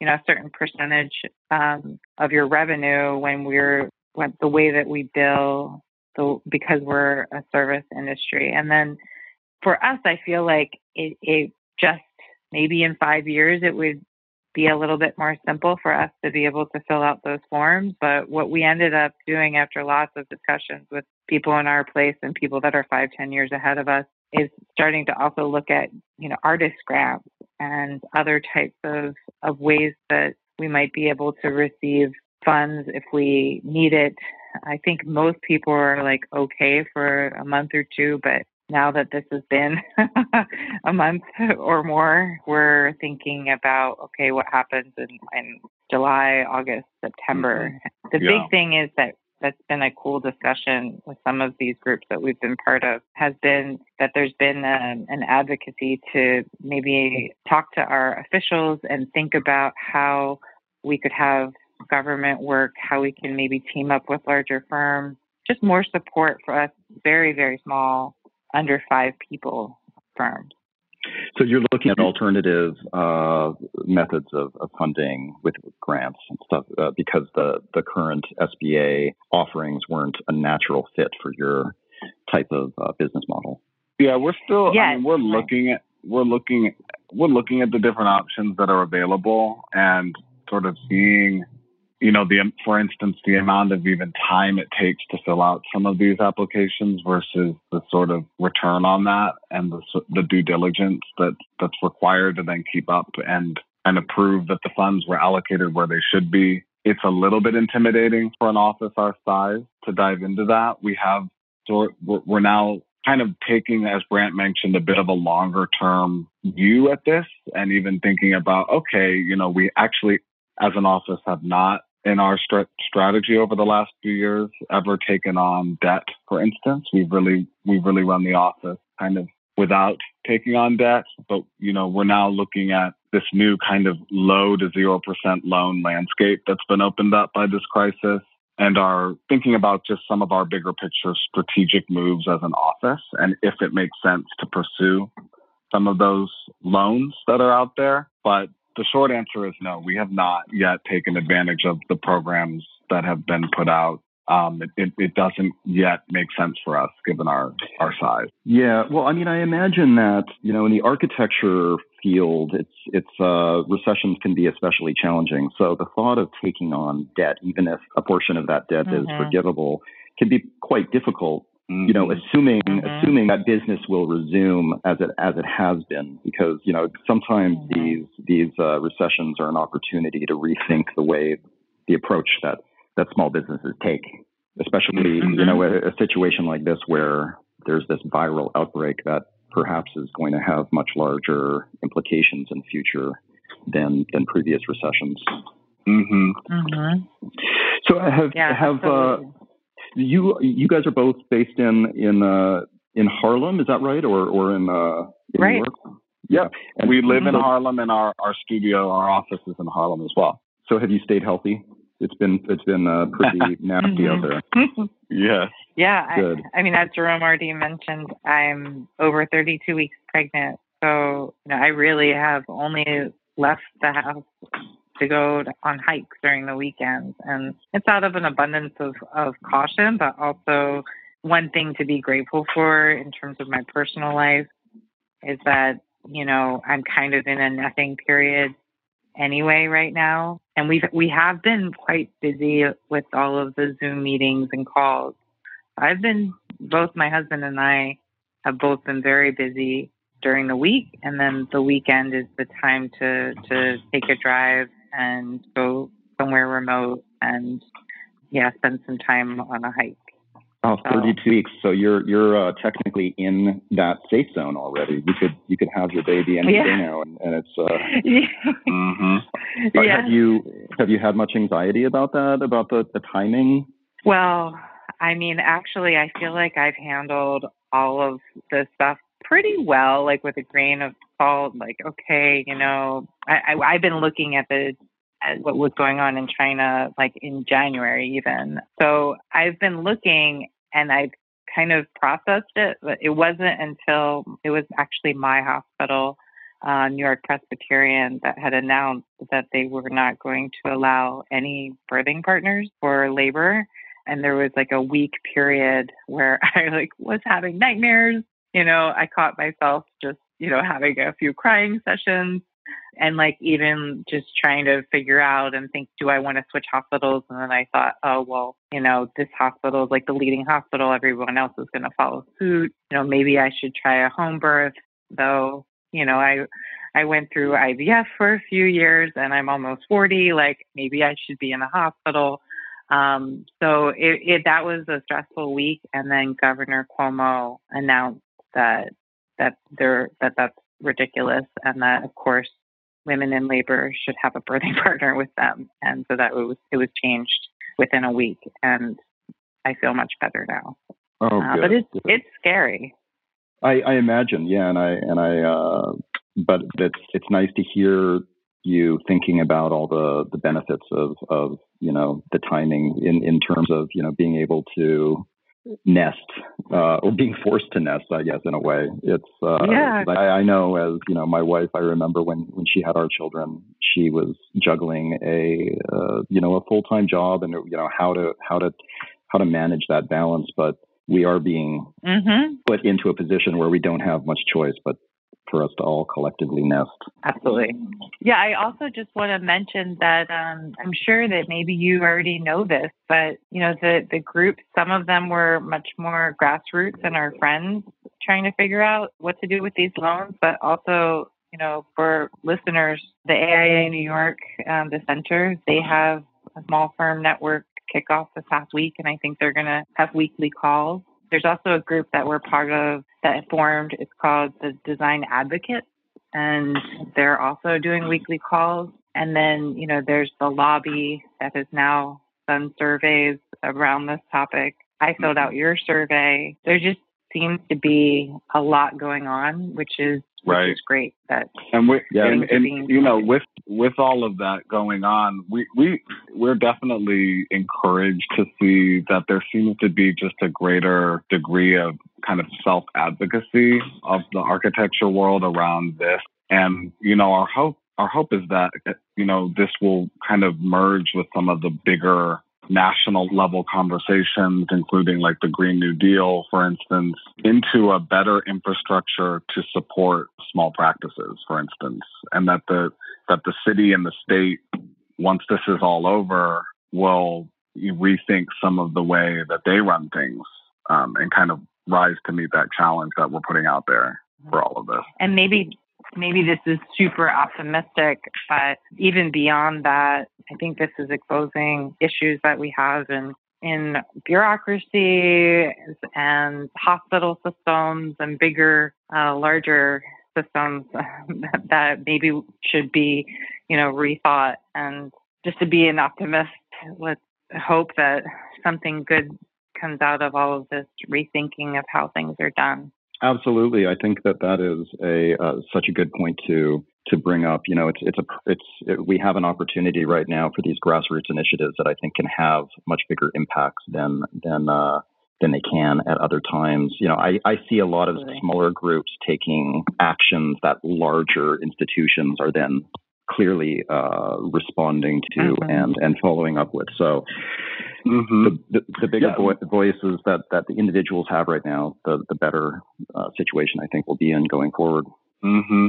you know, a certain percentage um, of your revenue when we're when the way that we bill, the because we're a service industry. And then for us, I feel like it, it just maybe in five years it would be a little bit more simple for us to be able to fill out those forms. But what we ended up doing after lots of discussions with people in our place and people that are five, ten years ahead of us is starting to also look at, you know, artist grants and other types of, of ways that we might be able to receive funds if we need it. I think most people are like okay for a month or two, but now that this has been a month or more, we're thinking about okay, what happens in, in July, August, September. Mm-hmm. The yeah. big thing is that that's been a cool discussion with some of these groups that we've been part of has been that there's been um, an advocacy to maybe talk to our officials and think about how we could have government work, how we can maybe team up with larger firms, just more support for us very, very small, under five people firms. So you're looking at alternative uh, methods of, of, funding with grants and stuff uh, because the the current SBA offerings weren't a natural fit for your type of uh, business model. Yeah, we're still. Yes. I mean, we're looking at we're looking we're looking at the different options that are available and sort of seeing you know, the for instance, the amount of even time it takes to fill out some of these applications versus the sort of return on that and the, the due diligence that that's required to then keep up and and approve that the funds were allocated where they should be. It's a little bit intimidating for an office our size to dive into that. We have so we're now kind of taking, as Brandt mentioned, a bit of a longer term view at this and even thinking about, okay, you know, we actually as an office have not in our st- strategy over the last few years ever taken on debt, for instance. We've really, we've really run the office kind of without taking on debt. But, you know, we're now looking at this new kind of low to 0% loan landscape that's been opened up by this crisis and are thinking about just some of our bigger picture strategic moves as an office and if it makes sense to pursue some of those loans that are out there. But the short answer is no. We have not yet taken advantage of the programs that have been put out. Um, it, it, it, doesn't yet make sense for us given our, our size. Yeah, well, I mean, I imagine that you know in the architecture field, it's it's uh, recessions can be especially challenging. So the thought of taking on debt, even if a portion of that debt mm-hmm. is forgivable, can be quite difficult you know, mm-hmm. assuming mm-hmm. assuming that business will resume as it as it has been, because you know sometimes mm-hmm. these these uh, recessions are an opportunity to rethink the way the approach that that small businesses take, especially mm-hmm. you know a, a situation like this where there's this viral outbreak that perhaps is going to have much larger implications in the future than than previous recessions. Mm-hmm. Mm-hmm. So I have yeah, have uh, you you guys are both based in in uh, in Harlem, is that right, or or in, uh, in right. New York? Yeah, and we live in Harlem, and our our studio, our office is in Harlem as well. So have you stayed healthy? It's been it's been uh, pretty nasty out there. yeah. Yeah. Good. I, I mean, as Jerome already mentioned, I'm over 32 weeks pregnant, so you know, I really have only left the house to go on hikes during the weekends. And it's out of an abundance of, of caution, but also one thing to be grateful for in terms of my personal life is that, you know, I'm kind of in a nothing period anyway right now. And we've we have been quite busy with all of the Zoom meetings and calls. I've been both my husband and I have both been very busy during the week and then the weekend is the time to to take a drive and go somewhere remote and yeah, spend some time on a hike. Oh, 32 so, weeks. So you're you're uh, technically in that safe zone already. You could you could have your baby any yeah. day now, and, and it's. Uh, yeah. mm-hmm. yeah. Have you have you had much anxiety about that? About the, the timing? Well, I mean, actually, I feel like I've handled all of the stuff pretty well, like with a grain of Like, okay, you know, I, I I've been looking at the at what was going on in China, like in January even. So I've been looking, and I've kind of processed it, but it wasn't until it was actually my hospital. Uh, New York Presbyterian that had announced that they were not going to allow any birthing partners for labor and there was like a week period where I like was having nightmares you know, I caught myself just, you know, having a few crying sessions and like even just trying to figure out and think, do I want to switch hospitals? And then I thought, oh, well, you know, this hospital is like the leading hospital. Everyone else is going to follow suit. You know, maybe I should try a home birth, though, you know, I, I went through IVF for a few years and I'm almost 40. Like maybe I should be in a hospital. Um, so it, it, that was a stressful week. And then Governor Cuomo announced that that they're that that's ridiculous and that of course women in labor should have a birthing partner with them and so that it was it was changed within a week and I feel much better now. Oh, uh, but it's it's scary. I, I imagine, yeah, and I and I, uh, but it's it's nice to hear you thinking about all the the benefits of of you know the timing in in terms of you know being able to nest uh, or being forced to nest, I guess, in a way. It's uh, yeah. I, I know as you know, my wife. I remember when when she had our children, she was juggling a uh, you know a full time job and you know how to how to how to manage that balance, but we are being mm-hmm. put into a position where we don't have much choice but for us to all collectively nest. Absolutely. Yeah, I also just want to mention that um, I'm sure that maybe you already know this, but you know the the group, some of them were much more grassroots and our friends trying to figure out what to do with these loans, but also you know for listeners, the AIA New York, um, the center, they have a small firm network kickoff this past week, and I think they're going to have weekly calls. There's also a group that we're part of that formed. It's called the Design Advocates, and they're also doing weekly calls. And then, you know, there's the lobby that has now done surveys around this topic. I filled out your survey. There just seems to be a lot going on, which is right. which is great. That and we yeah, and, and you know with with all of that going on, we we we're definitely encouraged to see that there seems to be just a greater degree of kind of self advocacy of the architecture world around this, and you know our hope our hope is that you know this will kind of merge with some of the bigger national level conversations, including like the Green New Deal, for instance, into a better infrastructure to support small practices, for instance, and that the that the city and the state, once this is all over, will rethink some of the way that they run things um, and kind of rise to meet that challenge that we're putting out there for all of this. And maybe maybe this is super optimistic, but even beyond that, I think this is exposing issues that we have in in bureaucracy and hospital systems and bigger, uh, larger systems that maybe should be, you know, rethought. And just to be an optimist, let's hope that something good comes out of all of this rethinking of how things are done. Absolutely, I think that that is a uh, such a good point to to bring up. You know, it's it's a it's it, we have an opportunity right now for these grassroots initiatives that I think can have much bigger impacts than than uh, than they can at other times. You know, I, I see a lot of smaller groups taking actions that larger institutions are then clearly uh, responding to mm-hmm. and and following up with. So mm-hmm. the, the, the, bigger yeah. vo- voices that that the individuals have right now, the the better uh, situation I think we'll be in going forward. Mm-hmm.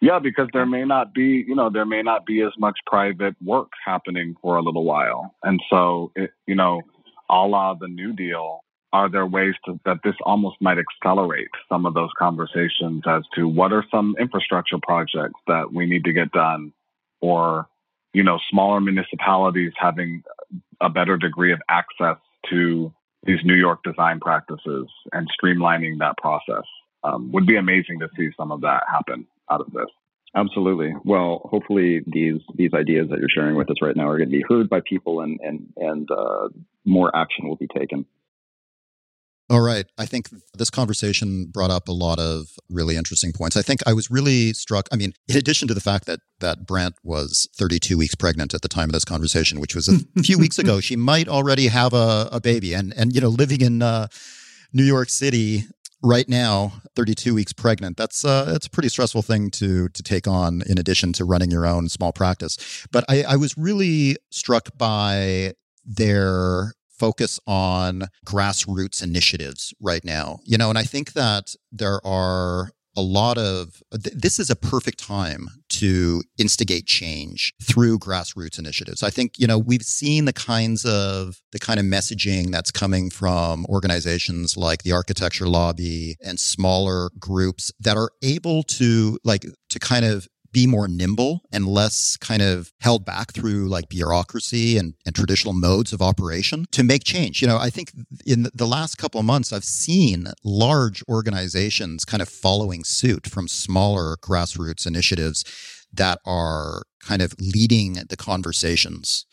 Yeah, because there may not be, you know, there may not be as much private work happening for a little while, and so it, you know, a la the New Deal, are there ways to, that this almost might accelerate some of those conversations as to what are some infrastructure projects that we need to get done or you know smaller municipalities having a better degree of access to these new york design practices and streamlining that process um, would be amazing to see some of that happen out of this Absolutely. Well, hopefully these these ideas that you're sharing with us right now are going to be heard by people, and and and uh, more action will be taken. All right. I think this conversation brought up a lot of really interesting points. I think I was really struck. I mean, in addition to the fact that that Brandt was 32 weeks pregnant at the time of this conversation, which was a few weeks ago, she might already have a, a baby. And and you know, living in uh, New York City right now, 32 weeks pregnant, that's uh, that's a pretty stressful thing to to take on. In addition to running your own small practice, but I, I was really struck by their focus on grassroots initiatives right now. You know, and I think that there are a lot of th- this is a perfect time to instigate change through grassroots initiatives. I think, you know, we've seen the kinds of the kind of messaging that's coming from organizations like the architecture lobby and smaller groups that are able to like to kind of be more nimble and less kind of held back through like bureaucracy and, and traditional modes of operation to make change. You know, I think in the last couple of months, I've seen large organizations kind of following suit from smaller grassroots initiatives that are kind of leading the conversations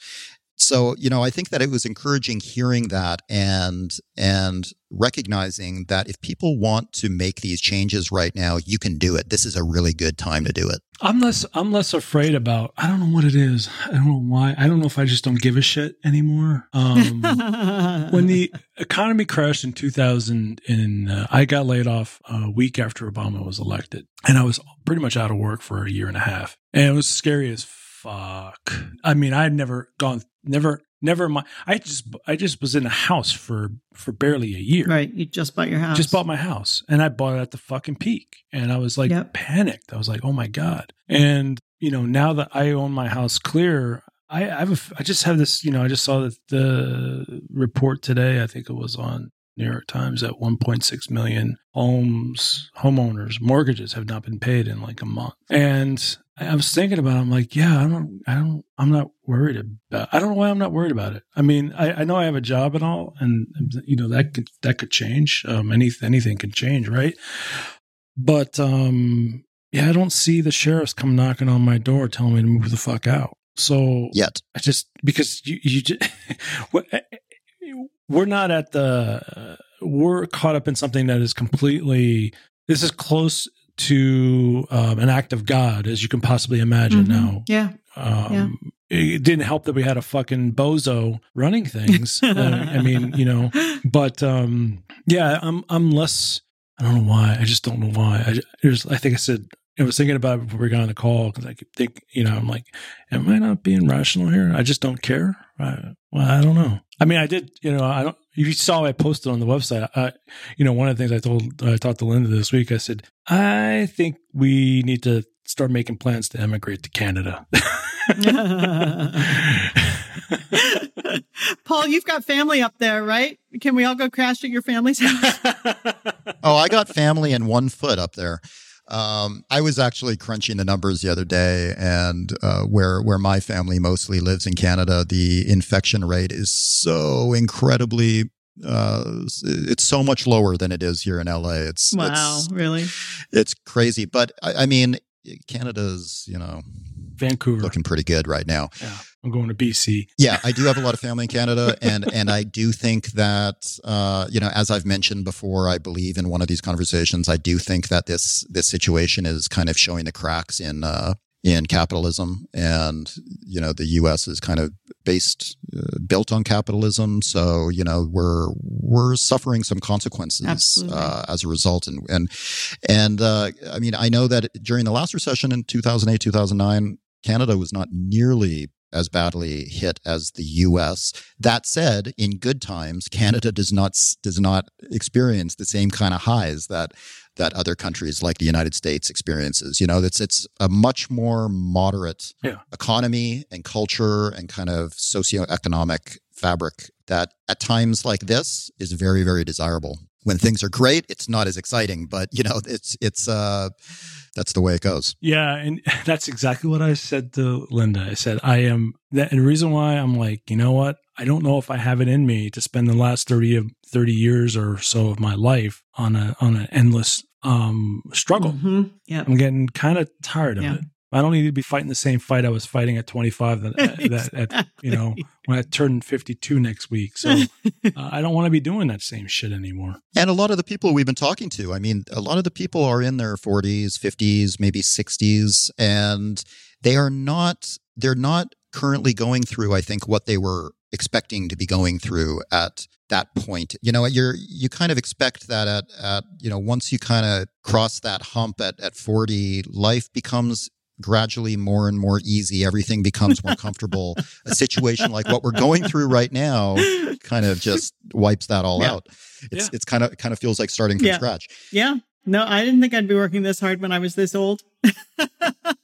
so you know i think that it was encouraging hearing that and and recognizing that if people want to make these changes right now you can do it. This is a really good time to do it. I'm less i'm less afraid about i don't know what it is. I don't know why i don't know if i just don't give a shit anymore. Um, when the economy crashed in 2000 and uh, i got laid off a week after obama was elected. And i was pretty much out of work for a year and a half. And it was scary as fuck. I mean, I'd never gone, never, never mind. I just, I just was in a house for for barely a year. Right. You just bought your house. Just bought my house, and I bought it at the fucking peak, and I was like yep. panicked. I was like, oh my god. And you know, now that I own my house clear. I, I have a, I just have this, you know, I just saw that the report today. I think it was on New York Times that 1.6 million homes, homeowners, mortgages have not been paid in like a month. And I was thinking about it. I'm like, yeah, I don't, I don't, I'm not worried about, I don't know why I'm not worried about it. I mean, I, I know I have a job and all, and you know, that could, that could change. Um, any, anything can change, right? But, um, yeah, I don't see the sheriffs come knocking on my door telling me to move the fuck out. So yet I just, because you, you just, we're not at the, uh, we're caught up in something that is completely, this is close to um, an act of God as you can possibly imagine mm-hmm. now. Yeah. Um, yeah. It didn't help that we had a fucking bozo running things. uh, I mean, you know, but um, yeah, I'm I'm less. I don't know why. I just don't know why. I just, I think I said I was thinking about it before we got on the call because I could think, you know, I'm like, am I not being rational here? I just don't care. I, well, I don't know. I mean, I did, you know, I don't, you saw I posted on the website. I, you know, one of the things I told, I talked to Linda this week, I said, I think we need to start making plans to emigrate to Canada. Paul, you've got family up there, right? Can we all go crash at your family's house? oh, I got family in one foot up there. Um, I was actually crunching the numbers the other day, and uh, where where my family mostly lives in Canada, the infection rate is so incredibly. Uh, it's so much lower than it is here in LA. It's wow, it's, really, it's crazy. But I, I mean, Canada's you know Vancouver looking pretty good right now. Yeah. I'm going to BC. Yeah, I do have a lot of family in Canada, and and I do think that uh, you know, as I've mentioned before, I believe in one of these conversations, I do think that this this situation is kind of showing the cracks in uh, in capitalism, and you know, the U.S. is kind of based uh, built on capitalism, so you know, we're we're suffering some consequences uh, as a result, and and and uh, I mean, I know that during the last recession in 2008 2009. Canada was not nearly as badly hit as the US. That said, in good times, Canada does not does not experience the same kind of highs that that other countries like the United States experiences. You know, it's it's a much more moderate yeah. economy and culture and kind of socioeconomic fabric that at times like this is very very desirable. When things are great, it's not as exciting, but you know, it's it's uh that's the way it goes. Yeah, and that's exactly what I said to Linda. I said I am that and the reason why I'm like, you know what? I don't know if I have it in me to spend the last 30 of 30 years or so of my life on a on an endless um struggle. Mm-hmm. Yeah. I'm getting kind of tired of yeah. it. I don't need to be fighting the same fight I was fighting at 25 that, exactly. that at, you know when I turn 52 next week. So uh, I don't want to be doing that same shit anymore. And a lot of the people we've been talking to, I mean, a lot of the people are in their 40s, 50s, maybe 60s, and they are not they're not currently going through I think what they were expecting to be going through at that point. You know, you're you kind of expect that at at you know once you kind of cross that hump at at 40, life becomes gradually more and more easy. Everything becomes more comfortable. a situation like what we're going through right now kind of just wipes that all yeah. out. It's yeah. it's kind of kind of feels like starting from yeah. scratch. Yeah. No, I didn't think I'd be working this hard when I was this old.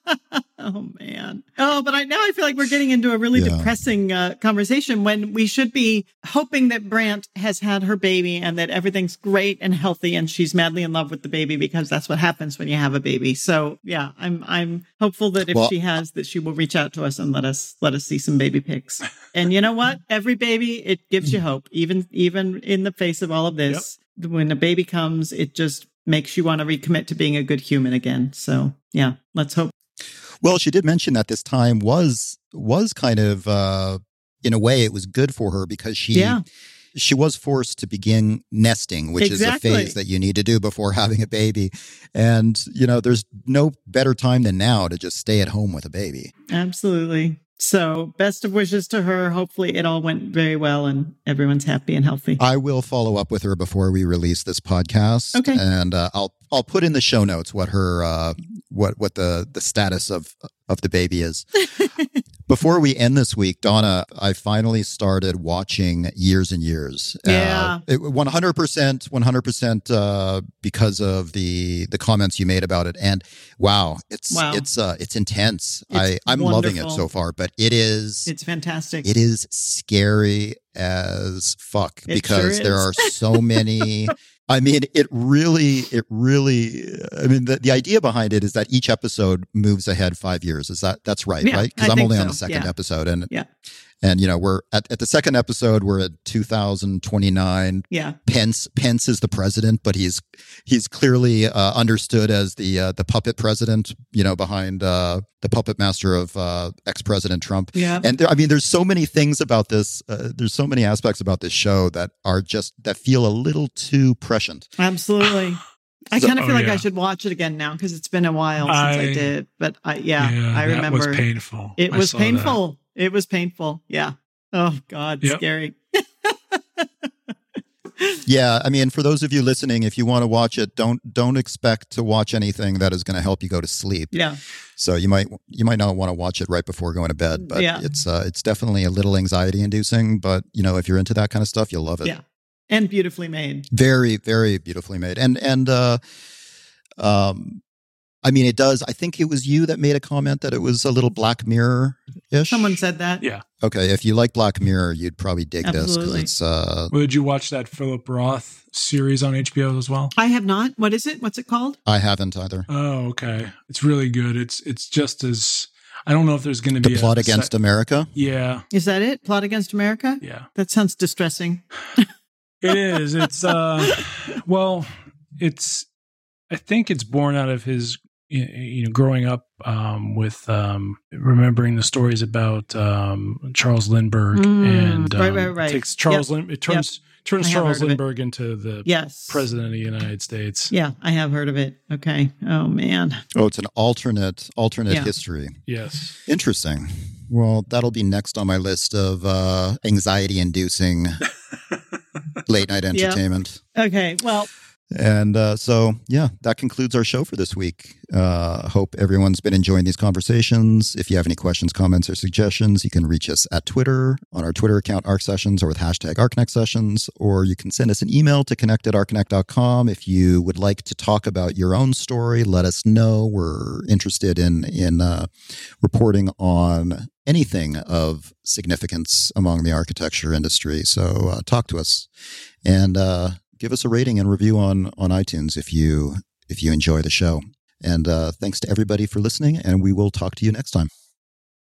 Oh man. Oh, but I now I feel like we're getting into a really Yeah. depressing uh, conversation when we should be hoping that Brandt has had her baby and that everything's great and healthy and she's madly in love with the baby because that's what happens when you have a baby. So yeah, I'm I'm hopeful that if Well- she has that she will reach out to us and let us let us see some baby pics. And you know what? Every baby it gives you hope, even even in the face of all of this. When a baby comes, it just makes you want to recommit to being a good human again. So yeah, let's hope. Well, she did mention that this time was was kind of uh in a way it was good for her because she Yeah. she was forced to begin nesting, which Exactly. is a phase that you need to do before having a baby. And you know, there's no better time than now to just stay at home with a baby. Absolutely. So, best of wishes to her. Hopefully, it all went very well and everyone's happy and healthy. I will follow up with her before we release this podcast. Okay. And uh, I'll I'll put in the show notes what her uh, what what the the status of of the baby is. Before we end this week, Donna, I finally started watching Years and Years. Yeah. Uh, One hundred percent, one hundred percent, uh, because of the the comments you made about it. And wow, it's Wow. it's uh, it's intense. It's I I'm loving it so far, but it is It's fantastic. it is scary as fuck It because sure there are so many. I mean, it really, it really. I mean, the, the idea behind it is that each episode moves ahead five years. Is that that's right? Yeah, right? Because I'm only on the second yeah. episode, and Yeah. and you know we're at, at the second episode. We're at 2029. yeah. Pence Pence is the president, but he's he's clearly uh, understood as the uh, the puppet president. You know, behind uh, the puppet master of uh, ex President Trump. Yeah. And there, I mean, there's so many things about this. Uh, there's so many aspects about this show that are just that feel a little too prescient. Absolutely. I kind of feel Oh, like I should watch it again now because it's been a while since I, I- did. But I, yeah, I that remember. was painful. It was saw that. painful. It was painful. Yeah. Oh God, Yep. scary. Yeah, I mean, for those of you listening, if you want to watch it, don't don't expect to watch anything that is going to help you go to sleep. Yeah. So you might you might not want to watch it right before going to bed, but Yeah. it's uh, it's definitely a little anxiety inducing. But you know, if you're into that kind of stuff, you'll love it. Yeah. And beautifully made. very very beautifully made and and uh um i mean it does i think it was you that made a comment that it was a little black mirror ish Someone said that. Yeah. okay if you like black mirror you'd probably dig this because it's uh Well, did you watch that Philip Roth series on HBO as well? I have not. What is it? What's it called? i haven't either Oh, okay. It's really good. It's it's just as I don't know if there's going to the be a- plot a against sec- america Yeah, Is that it? Plot Against America? yeah. That sounds distressing. It is. It's uh well, it's I think it's born out of his you know growing up um with um remembering the stories about um Charles Lindbergh Mm, and right, um, right, right. takes Charles Lin- it turns turns Charles heard of it. Lindbergh into the Yes. president of the United States. Yeah, I have heard of it. Okay. Oh man. oh it's an alternate alternate Yeah. history Yes. interesting well that'll be next on my list of uh anxiety inducing late night entertainment Okay. Well, And uh, so, yeah, that concludes our show for this week. Uh, hope everyone's been enjoying these conversations. If you have any questions, comments, or suggestions, you can reach us at Twitter on our Twitter account, Arc Sessions, or with hashtag Archinect Sessions, or you can send us an email to connect at archinect.com. If you would like to talk about your own story, let us know. We're interested in, in uh, reporting on anything of significance among the architecture industry. So uh, talk to us. And, uh, give us a rating and review on on iTunes if you if you enjoy the show. And uh, thanks to everybody for listening, and we will talk to you next time.